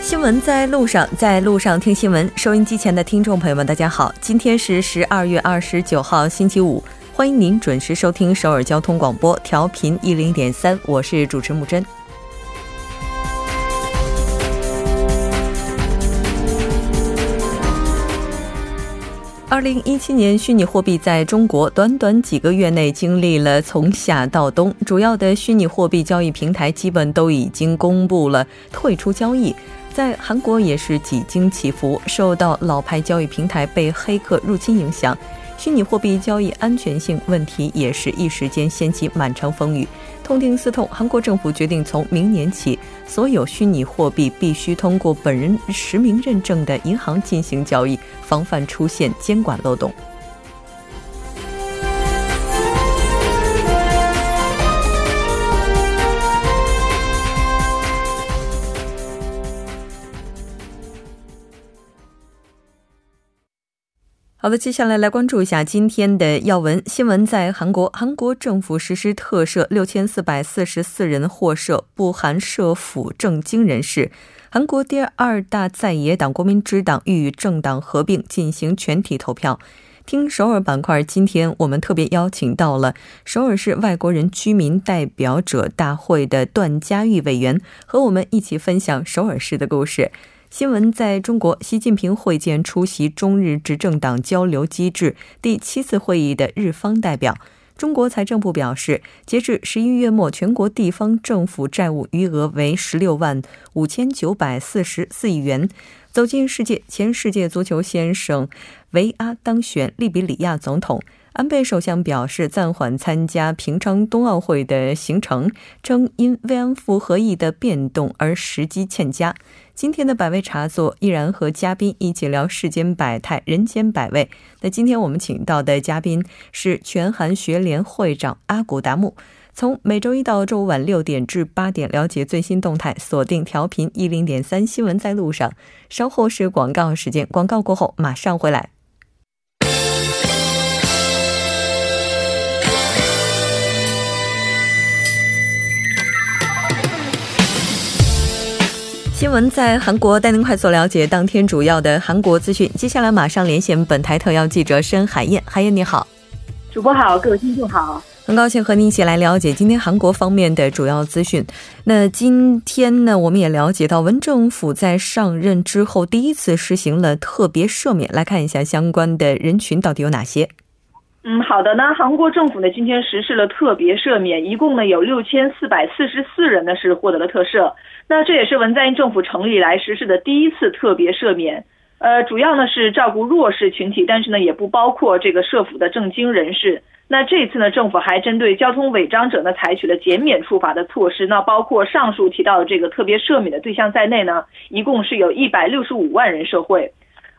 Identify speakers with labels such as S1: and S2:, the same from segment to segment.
S1: 新闻在路上，在路上听新闻。收音机前的听众朋友们，大家好，今天是十二月二十九号，星期五，欢迎您准时收听首尔交通广播，调频一零点三，我是主持木真。零一七年，虚拟货币在中国短短几个月内经历了从夏到冬，主要的虚拟货币交易平台基本都已经公布了退出交易。在韩国也是几经起伏，受到老牌交易平台被黑客入侵影响，虚拟货币交易安全性问题也是一时间掀起满城风雨。痛定思痛，韩国政府决定从明年起，所有虚拟货币必须通过本人实名认证的银行进行交易，防范出现监管漏洞。好的，接下来来关注一下今天的要闻新闻。在韩国，韩国政府实施特赦，六千四百四十四人获赦，不含涉府政经人士。韩国第二大在野党国民之党欲与政党合并进行全体投票。听首尔板块，今天我们特别邀请到了首尔市外国人居民代表者大会的段嘉玉委员，和我们一起分享首尔市的故事。新闻在中国，习近平会见出席中日执政党交流机制第七次会议的日方代表。中国财政部表示，截至十一月末，全国地方政府债务余额为十六万五千九百四十四亿元。走进世界，前世界足球先生维阿当选利比里亚总统。安倍首相表示暂缓参加平昌冬奥会的行程，称因慰安妇合议的变动而时机欠佳。今天的百味茶座依然和嘉宾一起聊世间百态、人间百味。那今天我们请到的嘉宾是全韩学联会长阿古达木。从每周一到周五晚六点至八点，了解最新动态，锁定调频一零点三新闻在路上。稍后是广告时间，广告过后马上回来。新闻在韩国，带您快速了解当天主要的韩国资讯。接下来马上连线本台特邀记者申海燕，海燕你好，
S2: 主播好，各位听众好，
S1: 很高兴和您一起来了解今天韩国方面的主要资讯。那今天呢，我们也了解到文政府在上任之后第一次实行了特别赦免，来看一下相关的人群到底有哪些。
S2: 嗯，好的呢，韩国政府呢今天实施了特别赦免，一共呢有六千四百四十四人呢是获得了特赦。那这也是文在寅政府成立以来实施的第一次特别赦免，呃，主要呢是照顾弱势群体，但是呢也不包括这个涉府的政经人士。那这次呢，政府还针对交通违章者呢采取了减免处罚的措施。那包括上述提到的这个特别赦免的对象在内呢，一共是有一百六十五万人受贿。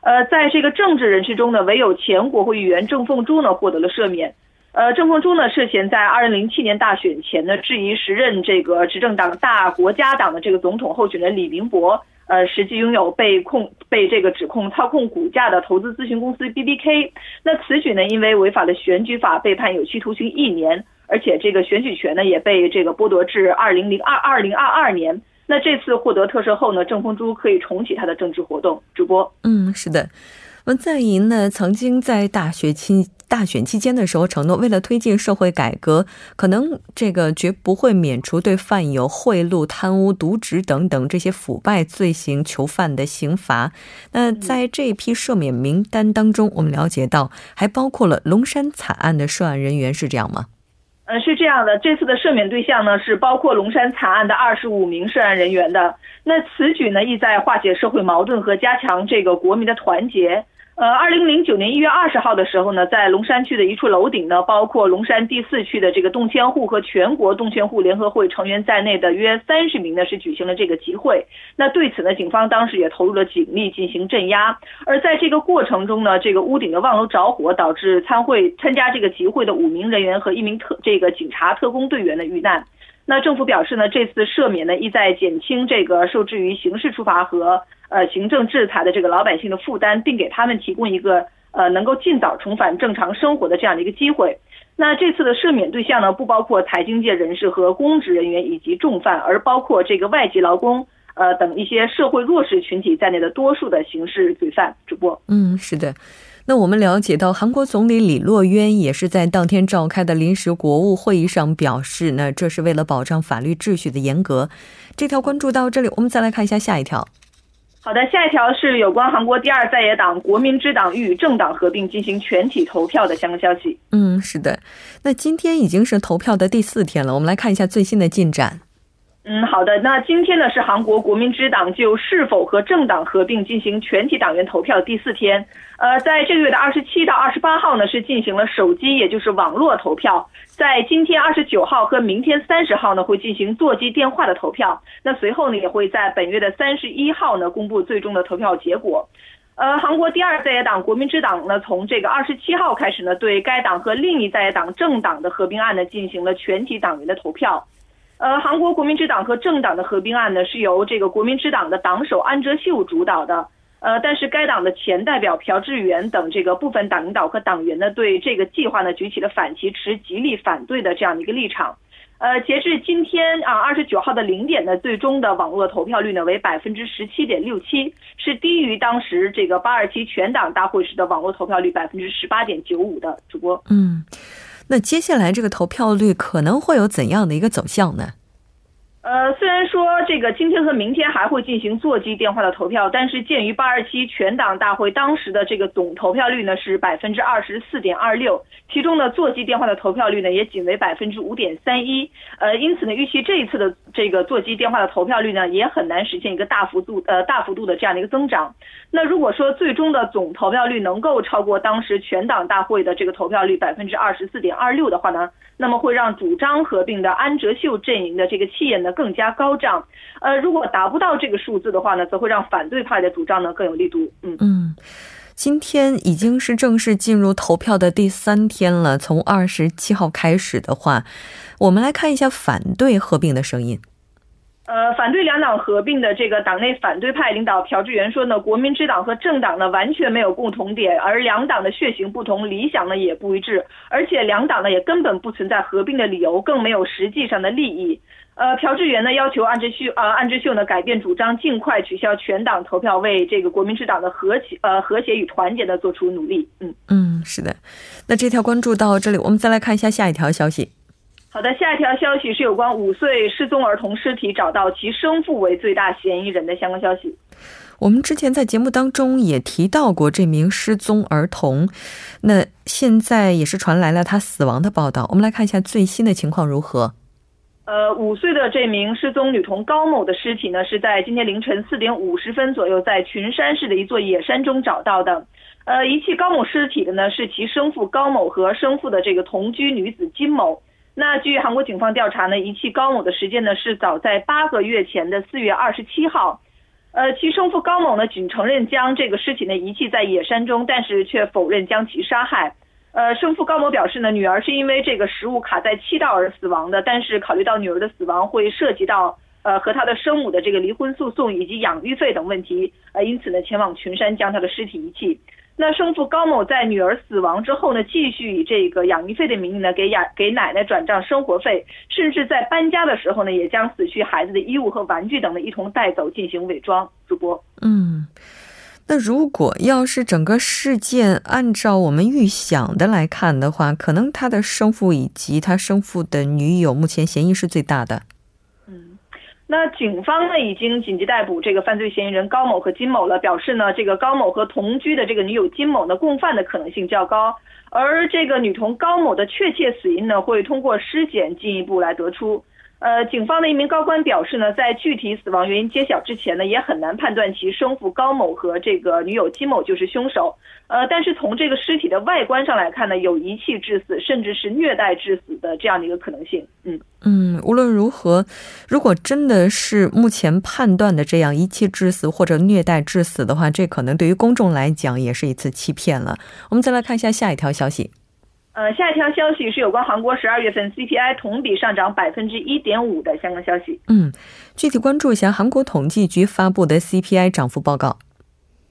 S2: 呃，在这个政治人士中呢，唯有前国会议员郑凤珠呢获得了赦免。呃，郑凤珠呢涉嫌在二零零七年大选前呢质疑时任这个执政党大国家党的这个总统候选人李明博，呃，实际拥有被控被这个指控操控股价的投资咨询公司 B B K。那此举呢，因为违反了选举法，被判有期徒刑一年，而且这个选举权呢也被这个剥夺至二零零二二零二二年。那这次获得特赦后呢，郑凤珠可以重启他的政治活动。主播，
S1: 嗯，是的。文在寅呢，曾经在大学期大选期间的时候承诺，为了推进社会改革，可能这个绝不会免除对犯有贿赂、贪污、渎职等等这些腐败罪行囚犯的刑罚。那在这一批赦免名单当中，我们了解到还包括了龙山惨案的涉案人员，是这样吗？
S2: 嗯，是这样的，这次的赦免对象呢是包括龙山惨案的二十五名涉案人员的。那此举呢，意在化解社会矛盾和加强这个国民的团结。呃，二零零九年一月二十号的时候呢，在龙山区的一处楼顶呢，包括龙山第四区的这个动迁户和全国动迁户联合会成员在内的约三十名呢，是举行了这个集会。那对此呢，警方当时也投入了警力进行镇压。而在这个过程中呢，这个屋顶的望楼着火，导致参会参加这个集会的五名人员和一名特这个警察特工队员的遇难。那政府表示呢，这次赦免呢，意在减轻这个受制于刑事处罚和呃行政制裁的这个老百姓的负担，并给他们提供一个呃能够尽早重返正常生活的这样的一个机会。那这次的赦免对象呢，不包括财经界人士和公职人员以及重犯，而包括这个外籍劳工呃等一些社会弱势群体在内的多数的刑事罪犯。主播，
S1: 嗯，是的。那我们了解到，韩国总理李洛渊也是在当天召开的临时国务会议上表示，那这是为了保障法律秩序的严格。这条关注到这里，我们再来看一下下一条。
S2: 好的，下一条是有关韩国第二在野党国民之党与政党合并进行全体投票的相关消息。
S1: 嗯，是的。那今天已经是投票的第四天了，我们来看一下最新的进展。
S2: 嗯，好的。那今天呢是韩国国民之党就是否和政党合并进行全体党员投票第四天。呃，在这个月的二十七到二十八号呢是进行了手机，也就是网络投票。在今天二十九号和明天三十号呢会进行座机电话的投票。那随后呢也会在本月的三十一号呢公布最终的投票结果。呃，韩国第二在野党国民之党呢从这个二十七号开始呢对该党和另一在野党政党的合并案呢进行了全体党员的投票。呃，韩国国民之党和政党的合并案呢，是由这个国民之党的党首安哲秀主导的。呃，但是该党的前代表朴智元等这个部分党领导和党员呢，对这个计划呢举起了反旗，持极力反对的这样的一个立场。呃，截至今天啊，二十九号的零点呢，最终的网络投票率呢为百分之十七点六七，是低于当时这个八二七全党大会时的网络投票率百分之十八点九五的。主播，
S1: 嗯。那接下来这个投票率可能会有怎样的一个走向呢？
S2: 呃，虽然说这个今天和明天还会进行座机电话的投票，但是鉴于八二七全党大会当时的这个总投票率呢是百分之二十四点二六，其中呢座机电话的投票率呢也仅为百分之五点三一，呃，因此呢预期这一次的这个座机电话的投票率呢也很难实现一个大幅度呃大幅度的这样的一个增长。那如果说最终的总投票率能够超过当时全党大会的这个投票率百分之二十四点二六的话呢，那么会让主张合并的安哲秀阵营的这个气焰呢更加高涨，呃，如果达不到这个数字的话呢，则会让反对派的主张呢更有力度。
S1: 嗯嗯，今天已经是正式进入投票的第三天了。从二十七号开始的话，我们来看一下反对合并的声音。
S2: 呃，反对两党合并的这个党内反对派领导朴智元说呢，国民之党和政党呢完全没有共同点，而两党的血型不同，理想呢也不一致，而且两党呢也根本不存在合并的理由，更没有实际上的利益。呃，朴智元呢要求安智秀，呃，安智秀呢改变主张，尽快取消全党投票，为这个国民之党的和谐，呃，和谐与团结的做出努力。
S1: 嗯嗯，是的。那这条关注到这里，我们再来看一下下一条消息。
S2: 好的，下一条消息是有关五岁失踪儿童尸体找到其生父为最大嫌疑人的相关消息。
S1: 我们之前在节目当中也提到过这名失踪儿童，那现在也是传来了他死亡的报道。我们来看一下最新的情况如何。
S2: 呃，五岁的这名失踪女童高某的尸体呢，是在今天凌晨四点五十分左右，在群山市的一座野山中找到的。呃，遗弃高某尸体的呢，是其生父高某和生父的这个同居女子金某。那据韩国警方调查呢，遗弃高某的时间呢是早在八个月前的四月二十七号，呃，其生父高某呢仅承认将这个尸体呢遗弃在野山中，但是却否认将其杀害。呃，生父高某表示呢，女儿是因为这个食物卡在气道而死亡的，但是考虑到女儿的死亡会涉及到呃和她的生母的这个离婚诉讼以及养育费等问题，呃，因此呢前往群山将她的尸体遗弃。那生父高某在女儿死亡之后呢，继续以这个养育费的名义呢，给养给奶奶转账生活费，甚至在搬家的时候呢，也将死去孩子的衣物和玩具等的一同带走进行伪装。主播，
S1: 嗯，那如果要是整个事件按照我们预想的来看的话，可能他的生父以及他生父的女友目前嫌疑是最大的。
S2: 那警方呢已经紧急逮捕这个犯罪嫌疑人高某和金某了，表示呢这个高某和同居的这个女友金某呢共犯的可能性较高，而这个女童高某的确切死因呢会通过尸检进一步来得出。呃，警方的一名高官表示呢，在具体死亡原因揭晓之前呢，也很难判断其生父高某和这个女友金某就是凶手。呃，但是从这个尸体的外观上来看呢，有遗弃致死，甚至是虐待致死的这样的一个可能性。
S1: 嗯嗯，无论如何，如果真的是目前判断的这样遗弃致死或者虐待致死的话，这可能对于公众来讲也是一次欺骗了。我们再来看一下下一条消息。
S2: 呃，下一条消息是有关韩国十二月份 CPI 同比上涨百分之一点五的相关消息。
S1: 嗯，具体关注一下韩国统计局发布的 CPI 涨幅报告。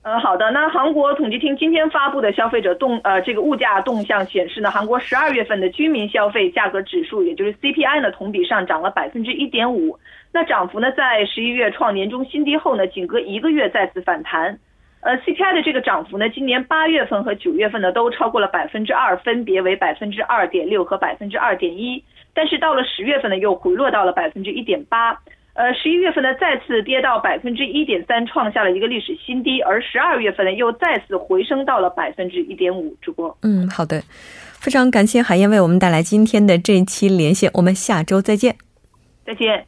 S2: 呃，好的。那韩国统计厅今天发布的消费者动呃这个物价动向显示呢，韩国十二月份的居民消费价格指数，也就是 CPI 呢，同比上涨了百分之一点五。那涨幅呢，在十一月创年中新低后呢，仅隔一个月再次反弹。呃，CPI 的这个涨幅呢，今年八月份和九月份呢都超过了百分之二，分别为百分之二点六和百分之二点一。但是到了十月份呢，又回落到了百分之一点八。呃，十一月份呢再次跌到百分之一点三，创下了一个历史新低。而十二月份呢又再次回升到了百分之一点五。主播，
S1: 嗯，好的，非常感谢海燕为我们带来今天的这一期连线，我们下周再见。
S2: 再见。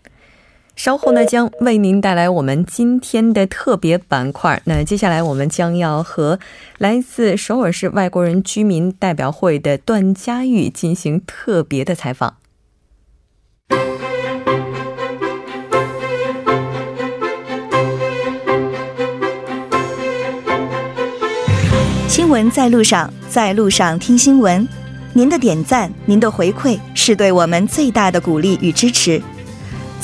S1: 稍后呢，将为您带来我们今天的特别板块。那接下来我们将要和来自首尔市外国人居民代表会的段佳玉进行特别的采访。
S3: 新闻在路上，在路上听新闻。您的点赞，您的回馈，是对我们最大的鼓励与支持。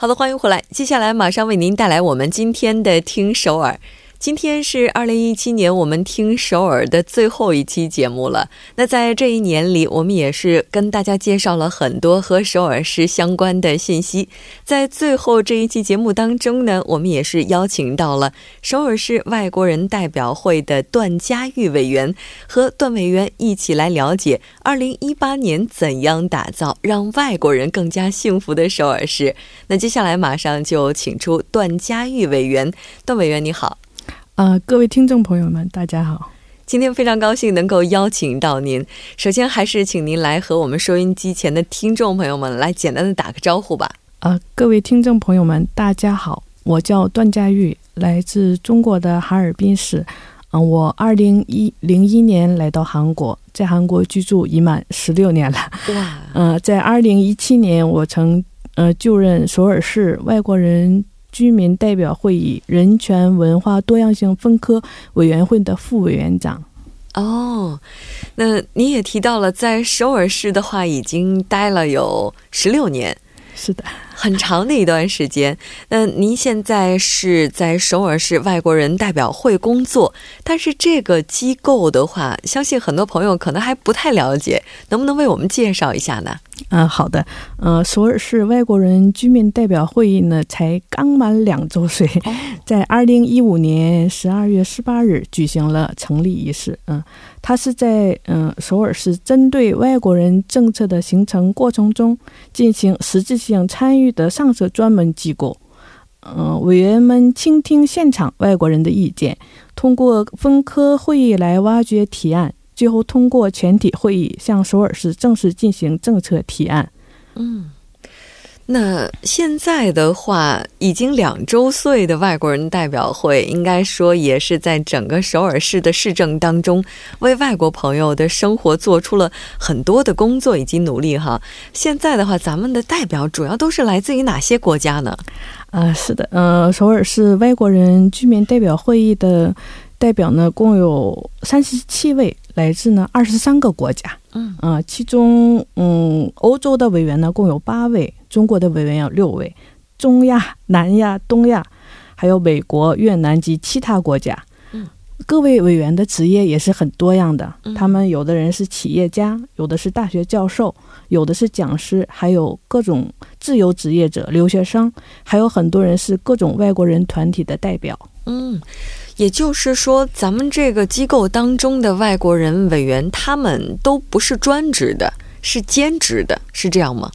S1: 好的，欢迎回来。接下来马上为您带来我们今天的听首尔。今天是二零一七年我们听首尔的最后一期节目了。那在这一年里，我们也是跟大家介绍了很多和首尔市相关的信息。在最后这一期节目当中呢，我们也是邀请到了首尔市外国人代表会的段佳玉委员，和段委员一起来了解二零一八年怎样打造让外国人更加幸福的首尔市。那接下来马上就请出段佳玉委员，段委员你好。
S4: 呃，各位听众朋友们，大家好！
S1: 今天非常高兴能够邀请到您。首先，还是请您来和我们收音机前的听众朋友们来简单的打个招呼吧。
S4: 呃，各位听众朋友们，大家好，我叫段佳玉，来自中国的哈尔滨市。嗯，我二零一零一年来到韩国，在韩国居住已满十六年了。哇！呃，在二零一七年，我曾呃就任首尔市外国人。居民代表会议人权文化多样性分科委员会的副委员长。
S1: 哦，那你也提到了，在首尔市的话，已经待了有十六年。
S4: 是的，
S1: 很长的一段时间。那您现在是在首尔市外国人代表会工作，但是这个机构的话，相信很多朋友可能还不太了解，能不能为我们介绍一下呢？
S4: 嗯，好的。呃，首尔市外国人居民代表会议呢，才刚满两周岁，在二零一五年十二月十八日举行了成立仪式。嗯，它是在嗯首尔市针对外国人政策的形成过程中进行实质性参与的上设专门机构。嗯，委员们倾听现场外国人的意见，通过分科会议来挖掘提案。最后通过全体会议向首尔市正式进行政策提案。
S1: 嗯，那现在的话，已经两周岁的外国人代表会，应该说也是在整个首尔市的市政当中，为外国朋友的生活做出了很多的工作以及努力哈。现在的话，咱们的代表主要都是来自于哪些国家呢？
S4: 啊，是的，呃，首尔市外国人居民代表会议的代表呢，共有三十七位。来自呢二十三个国家，嗯啊，其中嗯欧洲的委员呢共有八位，中国的委员有六位，中亚、南亚、东亚，还有美国、越南及其他国家。嗯，各位委员的职业也是很多样的，他们有的人是企业家，有的是大学教授，有的是讲师，还有各种自由职业者、留学生，还有很多人是各种外国人团体的代表。
S1: 嗯。也就是说，咱们这个机构当中的外国人委员，他们都不是专职的，是兼职的，是这样吗？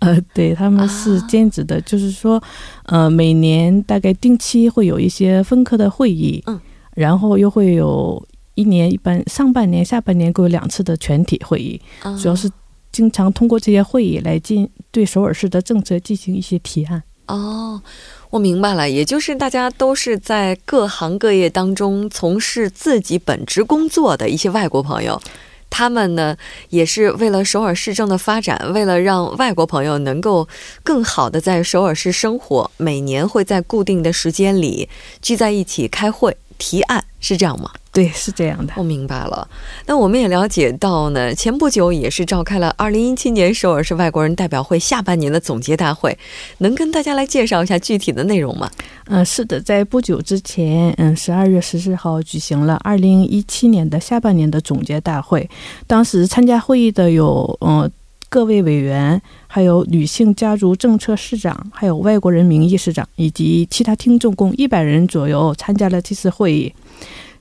S4: 呃，对，他们是兼职的，就是说，呃，每年大概定期会有一些分科的会议，嗯，然后又会有一年一般上半年、下半年各有两次的全体会议，主要是。经常通过这些会议来进对首尔市的政策进行一些提案。
S1: 哦，我明白了，也就是大家都是在各行各业当中从事自己本职工作的一些外国朋友。他们呢，也是为了首尔市政的发展，为了让外国朋友能够更好的在首尔市生活，每年会在固定的时间里聚在一起开会提案，是这样吗？
S4: 对，是这样的。
S1: 我明白了。那我们也了解到呢，前不久也是召开了二零一七年首尔市外国人代表会下半年的总结大会，能跟大家来介绍一下具体的内容吗？
S4: 嗯，是的，在不久之前，嗯，十二月十四号举行了二零一七年的下半年的总结大会。当时参加会议的有，嗯，各位委员，还有女性家族政策市长，还有外国人名义市长，以及其他听众共一百人左右参加了这次会议。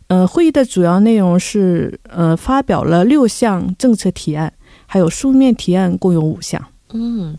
S4: 呃，会议的主要内容是，呃，发表了六项政策提案，还有书面提案共有五项。
S1: 嗯，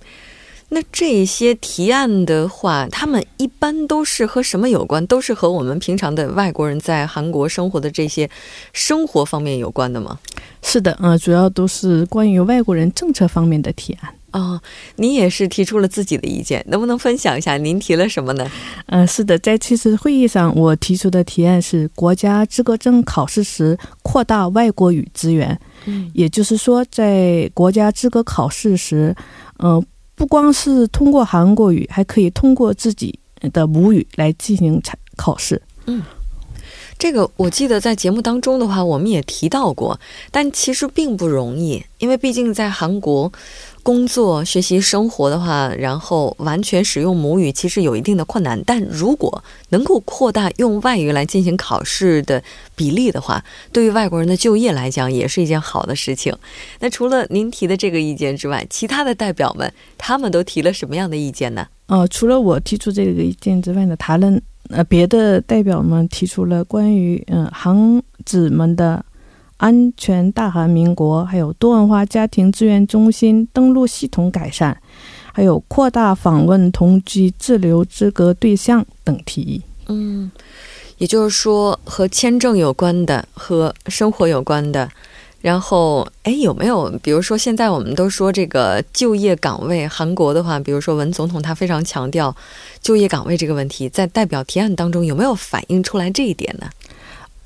S1: 那这些提案的话，他们一般都是和什么有关？都是和我们平常的外国人在韩国生活的这些生活方面有关的吗？
S4: 是的，呃，主要都是关于外国人政策方面的提案。
S1: 哦，您也是提出了自己的意见，能不能分享一下您提了什么呢？
S4: 嗯，是的，在这次会议上，我提出的提案是国家资格证考试时扩大外国语资源。嗯，也就是说，在国家资格考试时，嗯，不光是通过韩国语，还可以通过自己的母语来进行考考试。嗯。
S1: 这个我记得在节目当中的话，我们也提到过，但其实并不容易，因为毕竟在韩国工作、学习、生活的话，然后完全使用母语，其实有一定的困难。但如果能够扩大用外语来进行考试的比例的话，对于外国人的就业来讲，也是一件好的事情。那除了您提的这个意见之外，其他的代表们他们都提了什么样的意见呢？
S4: 呃，除了我提出这个意见之外呢，他们。呃，别的代表们提出了关于嗯孩子们的安全、大韩民国，还有多文化家庭资源中心登录系统改善，还有扩大访问同居滞留资格对象等提议。
S1: 嗯，也就是说，和签证有关的，和生活有关的。然后，哎，有没有比如说，现在我们都说这个就业岗位，韩国的话，比如说文总统他非常强调就业岗位这个问题，在代表提案当中有没有反映出来这一点呢？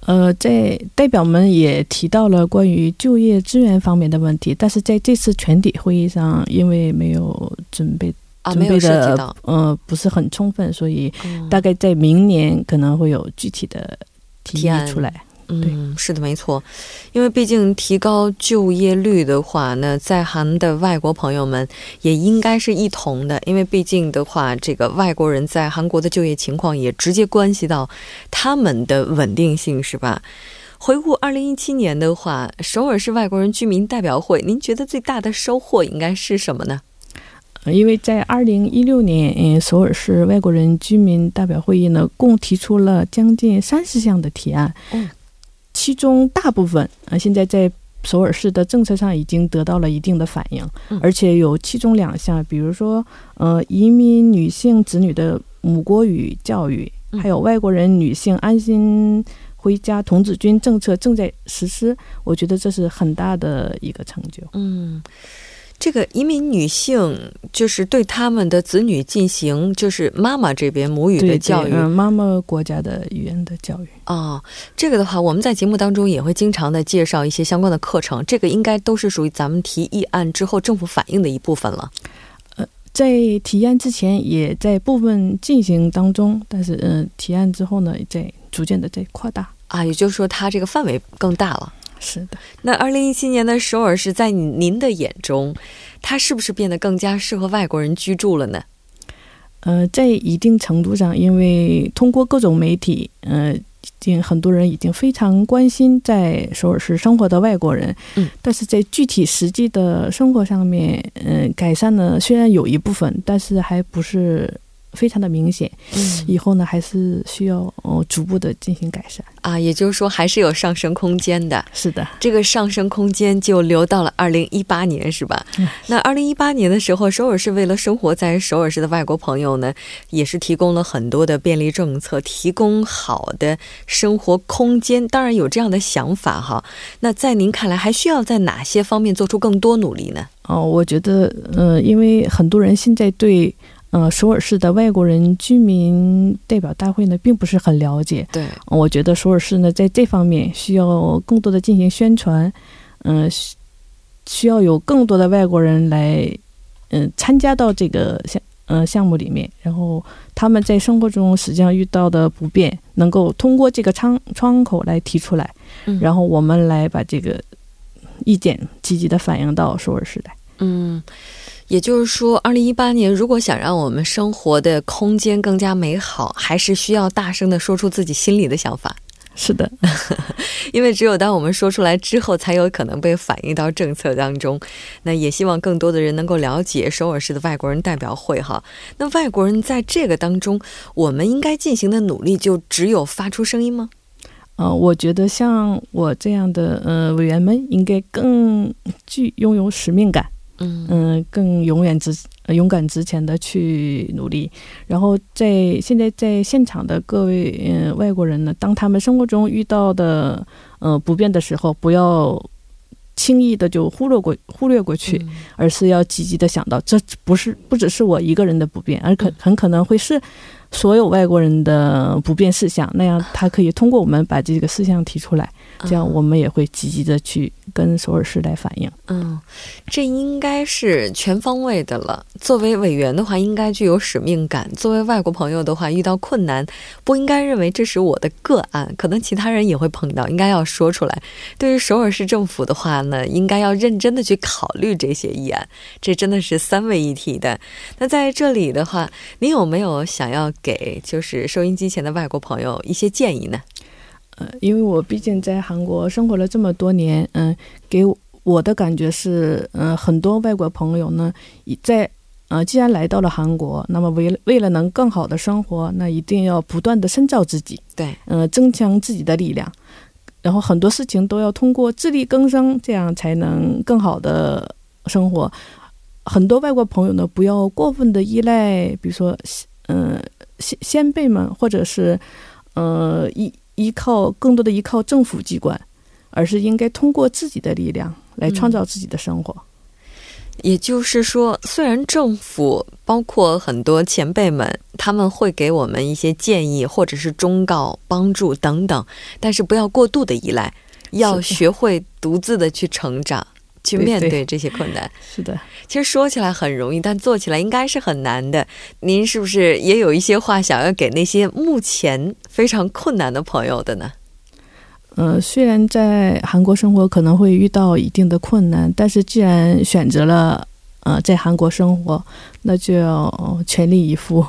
S4: 呃，在代表们也提到了关于就业资源方面的问题，但是在这次全体会议上，因为没有准备准备的呃不是很充分，所以大概在明年可能会有具体的提议出来。
S1: 嗯，是的，没错，因为毕竟提高就业率的话，那在韩的外国朋友们也应该是一同的，因为毕竟的话，这个外国人在韩国的就业情况也直接关系到他们的稳定性，是吧？回顾二零一七年的话，首尔市外国人居民代表会，您觉得最大的收获应该是什么呢？
S4: 因为在二零一六年，嗯，首尔市外国人居民代表会议呢，共提出了将近三十项的提案。嗯。其中大部分啊，现在在首尔市的政策上已经得到了一定的反应，而且有其中两项，比如说，呃，移民女性子女的母国语教育，还有外国人女性安心回家童子军政策正在实施，我觉得这是很大的一个成就。
S1: 嗯。这个移民女性就是对他们的子女进行就是妈妈这边母语的教育，
S4: 妈妈国家的语言的教育
S1: 啊。这个的话，我们在节目当中也会经常的介绍一些相关的课程。这个应该都是属于咱们提议案之后政府反映的一部分了。
S4: 呃，在提案之前也在部分进行当中，但是嗯，提案之后呢，在逐渐的在扩大
S1: 啊，也就是说它这个范围更大了。
S4: 是的，
S1: 那二零一七年的首尔是在您的眼中，它是不是变得更加适合外国人居住了呢？
S4: 呃，在一定程度上，因为通过各种媒体，呃，已经很多人已经非常关心在首尔市生活的外国人。嗯，但是在具体实际的生活上面，嗯，改善呢虽然有一部分，但是还不是非常的明显，嗯，以后呢还是需要哦逐步的进行改善
S1: 啊，也就是说还是有上升空间的。
S4: 是的，
S1: 这个上升空间就留到了二零一八年，是吧？那二零一八年的时候，首尔市为了生活在首尔市的外国朋友呢，也是提供了很多的便利政策，提供好的生活空间。当然有这样的想法哈。那在您看来，还需要在哪些方面做出更多努力呢？
S4: 哦，我觉得，嗯，因为很多人现在对。呃，首尔市的外国人居民代表大会呢，并不是很了解。
S1: 对，
S4: 我觉得首尔市呢，在这方面需要更多的进行宣传。嗯，需要有更多的外国人来，嗯，参加到这个项，呃，项目里面。然后他们在生活中实际上遇到的不便，能够通过这个窗窗口来提出来。嗯。然后我们来把这个意见积极的反映到首尔市来。
S1: 嗯。也就是说，二零一八年如果想让我们生活的空间更加美好，还是需要大声的说出自己心里的想法。
S4: 是的，
S1: 因为只有当我们说出来之后，才有可能被反映到政策当中。那也希望更多的人能够了解首尔市的外国人代表会哈。那外国人在这个当中，我们应该进行的努力就只有发出声音吗？
S4: 呃，我觉得像我这样的呃委员们，应该更具拥有使命感。嗯更永远直勇敢直前的去努力，然后在现在在现场的各位嗯外国人呢，当他们生活中遇到的呃不便的时候，不要轻易的就忽略过忽略过去，而是要积极的想到，这不是不只是我一个人的不便，而可很可能会是所有外国人的不便事项。那样他可以通过我们把这个事项提出来。这样，我们也会积极的去跟首尔市来反映。
S1: 嗯，这应该是全方位的了。作为委员的话，应该具有使命感；作为外国朋友的话，遇到困难不应该认为这是我的个案，可能其他人也会碰到，应该要说出来。对于首尔市政府的话呢，应该要认真的去考虑这些议案。这真的是三位一体的。那在这里的话，您有没有想要给就是收音机前的外国朋友一些建议呢？
S4: 呃，因为我毕竟在韩国生活了这么多年，嗯，给我的感觉是，嗯，很多外国朋友呢，在，呃，既然来到了韩国，那么为为了能更好的生活，那一定要不断的深造自己，
S1: 对，
S4: 嗯，增强自己的力量，然后很多事情都要通过自力更生，这样才能更好的生活。很多外国朋友呢，不要过分的依赖，比如说，嗯，先先辈们，或者是，呃，依。依靠更多的依靠政府机关，而是应该通过自己的力量来创造自己的生活。
S1: 也就是说，虽然政府包括很多前辈们，他们会给我们一些建议，或者是忠告、帮助等等，但是不要过度的依赖，要学会独自的去成长。去面对这些困难，
S4: 是的。
S1: 其实说起来很容易，但做起来应该是很难的。您是不是也有一些话想要给那些目前非常困难的朋友的呢？
S4: 呃，虽然在韩国生活可能会遇到一定的困难，但是既然选择了呃在韩国生活，那就要全力以赴。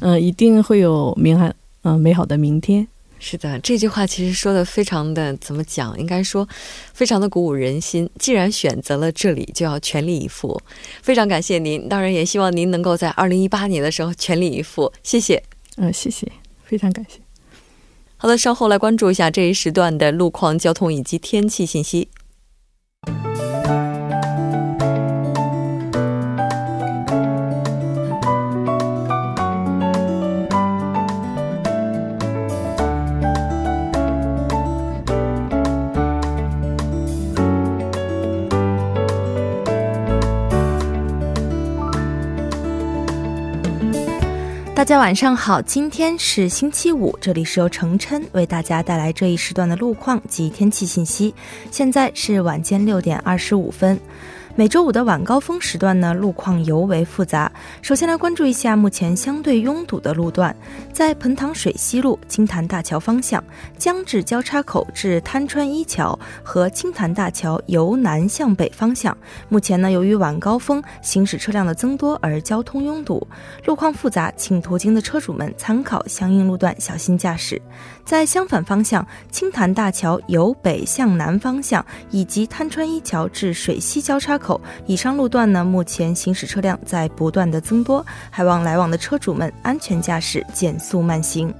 S4: 嗯，一定会有明海嗯美好的明天。
S1: 是的，这句话其实说的非常的怎么讲？应该说，非常的鼓舞人心。既然选择了这里，就要全力以赴。非常感谢您，当然也希望您能够在二零一八年的时候全力以赴。谢谢。
S4: 嗯，谢谢，非常感谢。
S1: 好的，稍后来关注一下这一时段的路况、交通以及天气信息。
S3: 大家晚上好，今天是星期五，这里是由程琛为大家带来这一时段的路况及天气信息。现在是晚间六点二十五分。每周五的晚高峰时段呢，路况尤为复杂。首先来关注一下目前相对拥堵的路段，在彭塘水西路青潭大桥方向，江至交叉口至滩川一桥和青潭大桥由南向北方向，目前呢由于晚高峰行驶车辆的增多而交通拥堵，路况复杂，请途经的车主们参考相应路段小心驾驶。在相反方向，青潭大桥由北向南方向以及滩川一桥至水西交叉口。以上路段呢，目前行驶车辆在不断的增多，还望来往的车主们安全驾驶，减速慢行。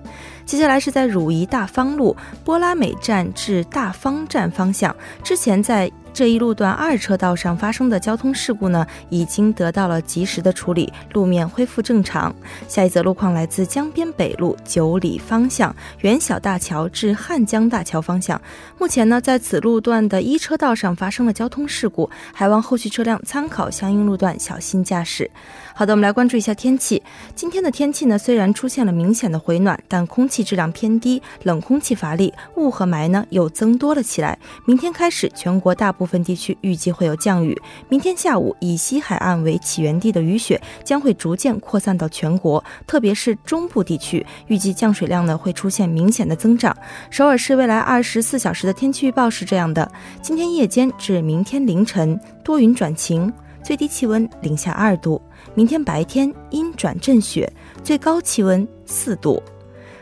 S3: 接下来是在汝宜大方路波拉美站至大方站方向，之前在。这一路段二车道上发生的交通事故呢，已经得到了及时的处理，路面恢复正常。下一则路况来自江边北路九里方向元小大桥至汉江大桥方向，目前呢，在此路段的一车道上发生了交通事故，还望后续车辆参考相应路段小心驾驶。好的，我们来关注一下天气。今天的天气呢，虽然出现了明显的回暖，但空气质量偏低，冷空气乏力，雾和霾呢又增多了起来。明天开始，全国大部分地区预计会有降雨。明天下午，以西海岸为起源地的雨雪将会逐渐扩散到全国，特别是中部地区，预计降水量呢会出现明显的增长。首尔市未来二十四小时的天气预报是这样的：今天夜间至明天凌晨多云转晴，最低气温零下二度。明天白天阴转阵雪，最高气温四度。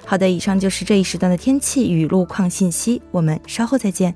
S3: 好的，以上就是这一时段的天气与路况信息，我们稍后再见。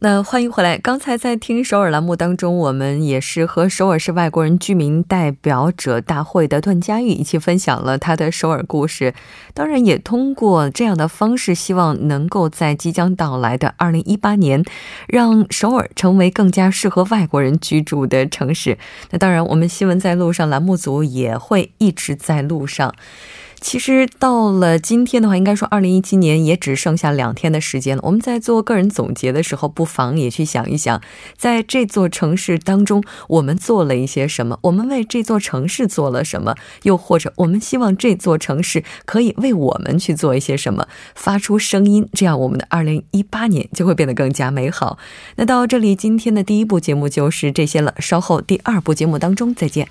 S1: 那欢迎回来。刚才在听首尔栏目当中，我们也是和首尔市外国人居民代表者大会的段佳玉一起分享了他的首尔故事。当然，也通过这样的方式，希望能够在即将到来的二零一八年，让首尔成为更加适合外国人居住的城市。那当然，我们新闻在路上栏目组也会一直在路上。其实到了今天的话，应该说二零一七年也只剩下两天的时间了。我们在做个人总结的时候，不妨也去想一想，在这座城市当中，我们做了一些什么？我们为这座城市做了什么？又或者，我们希望这座城市可以为我们去做一些什么？发出声音，这样我们的二零一八年就会变得更加美好。那到这里，今天的第一部节目就是这些了。稍后第二部节目当中再见。